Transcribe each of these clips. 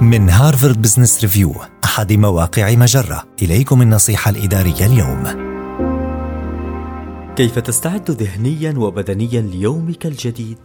من هارفارد بزنس ريفيو أحد مواقع مجرة إليكم النصيحة الإدارية اليوم كيف تستعد ذهنيا وبدنيا ليومك الجديد؟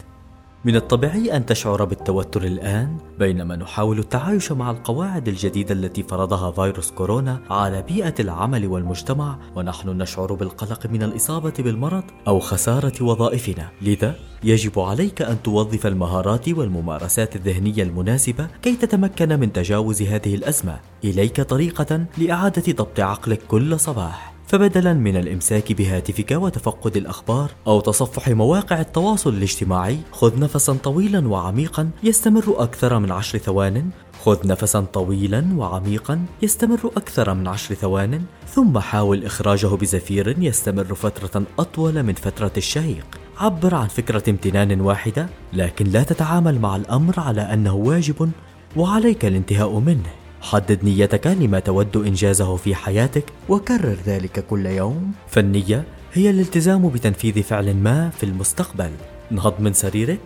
من الطبيعي أن تشعر بالتوتر الآن بينما نحاول التعايش مع القواعد الجديدة التي فرضها فيروس كورونا على بيئة العمل والمجتمع ونحن نشعر بالقلق من الإصابة بالمرض أو خسارة وظائفنا. لذا يجب عليك أن توظف المهارات والممارسات الذهنية المناسبة كي تتمكن من تجاوز هذه الأزمة. إليك طريقة لإعادة ضبط عقلك كل صباح. فبدلا من الإمساك بهاتفك وتفقد الأخبار أو تصفح مواقع التواصل الاجتماعي خذ نفسا طويلا وعميقا يستمر أكثر من عشر ثوان. خذ نفسا طويلا وعميقا يستمر أكثر من عشر ثوان. ثم حاول إخراجه بزفير يستمر فترة أطول من فترة الشهيق. عبر عن فكرة امتنان واحدة لكن لا تتعامل مع الأمر على أنه واجب وعليك الانتهاء منه. حدد نيتك لما تود إنجازه في حياتك وكرر ذلك كل يوم. فالنية هي الالتزام بتنفيذ فعل ما في المستقبل. انهض من سريرك.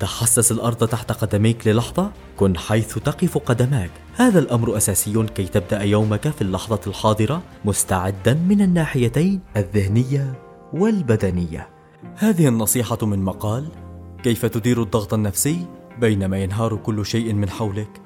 تحسس الأرض تحت قدميك للحظة. كن حيث تقف قدماك. هذا الأمر أساسي كي تبدأ يومك في اللحظة الحاضرة مستعدا من الناحيتين الذهنية والبدنية. هذه النصيحة من مقال كيف تدير الضغط النفسي بينما ينهار كل شيء من حولك؟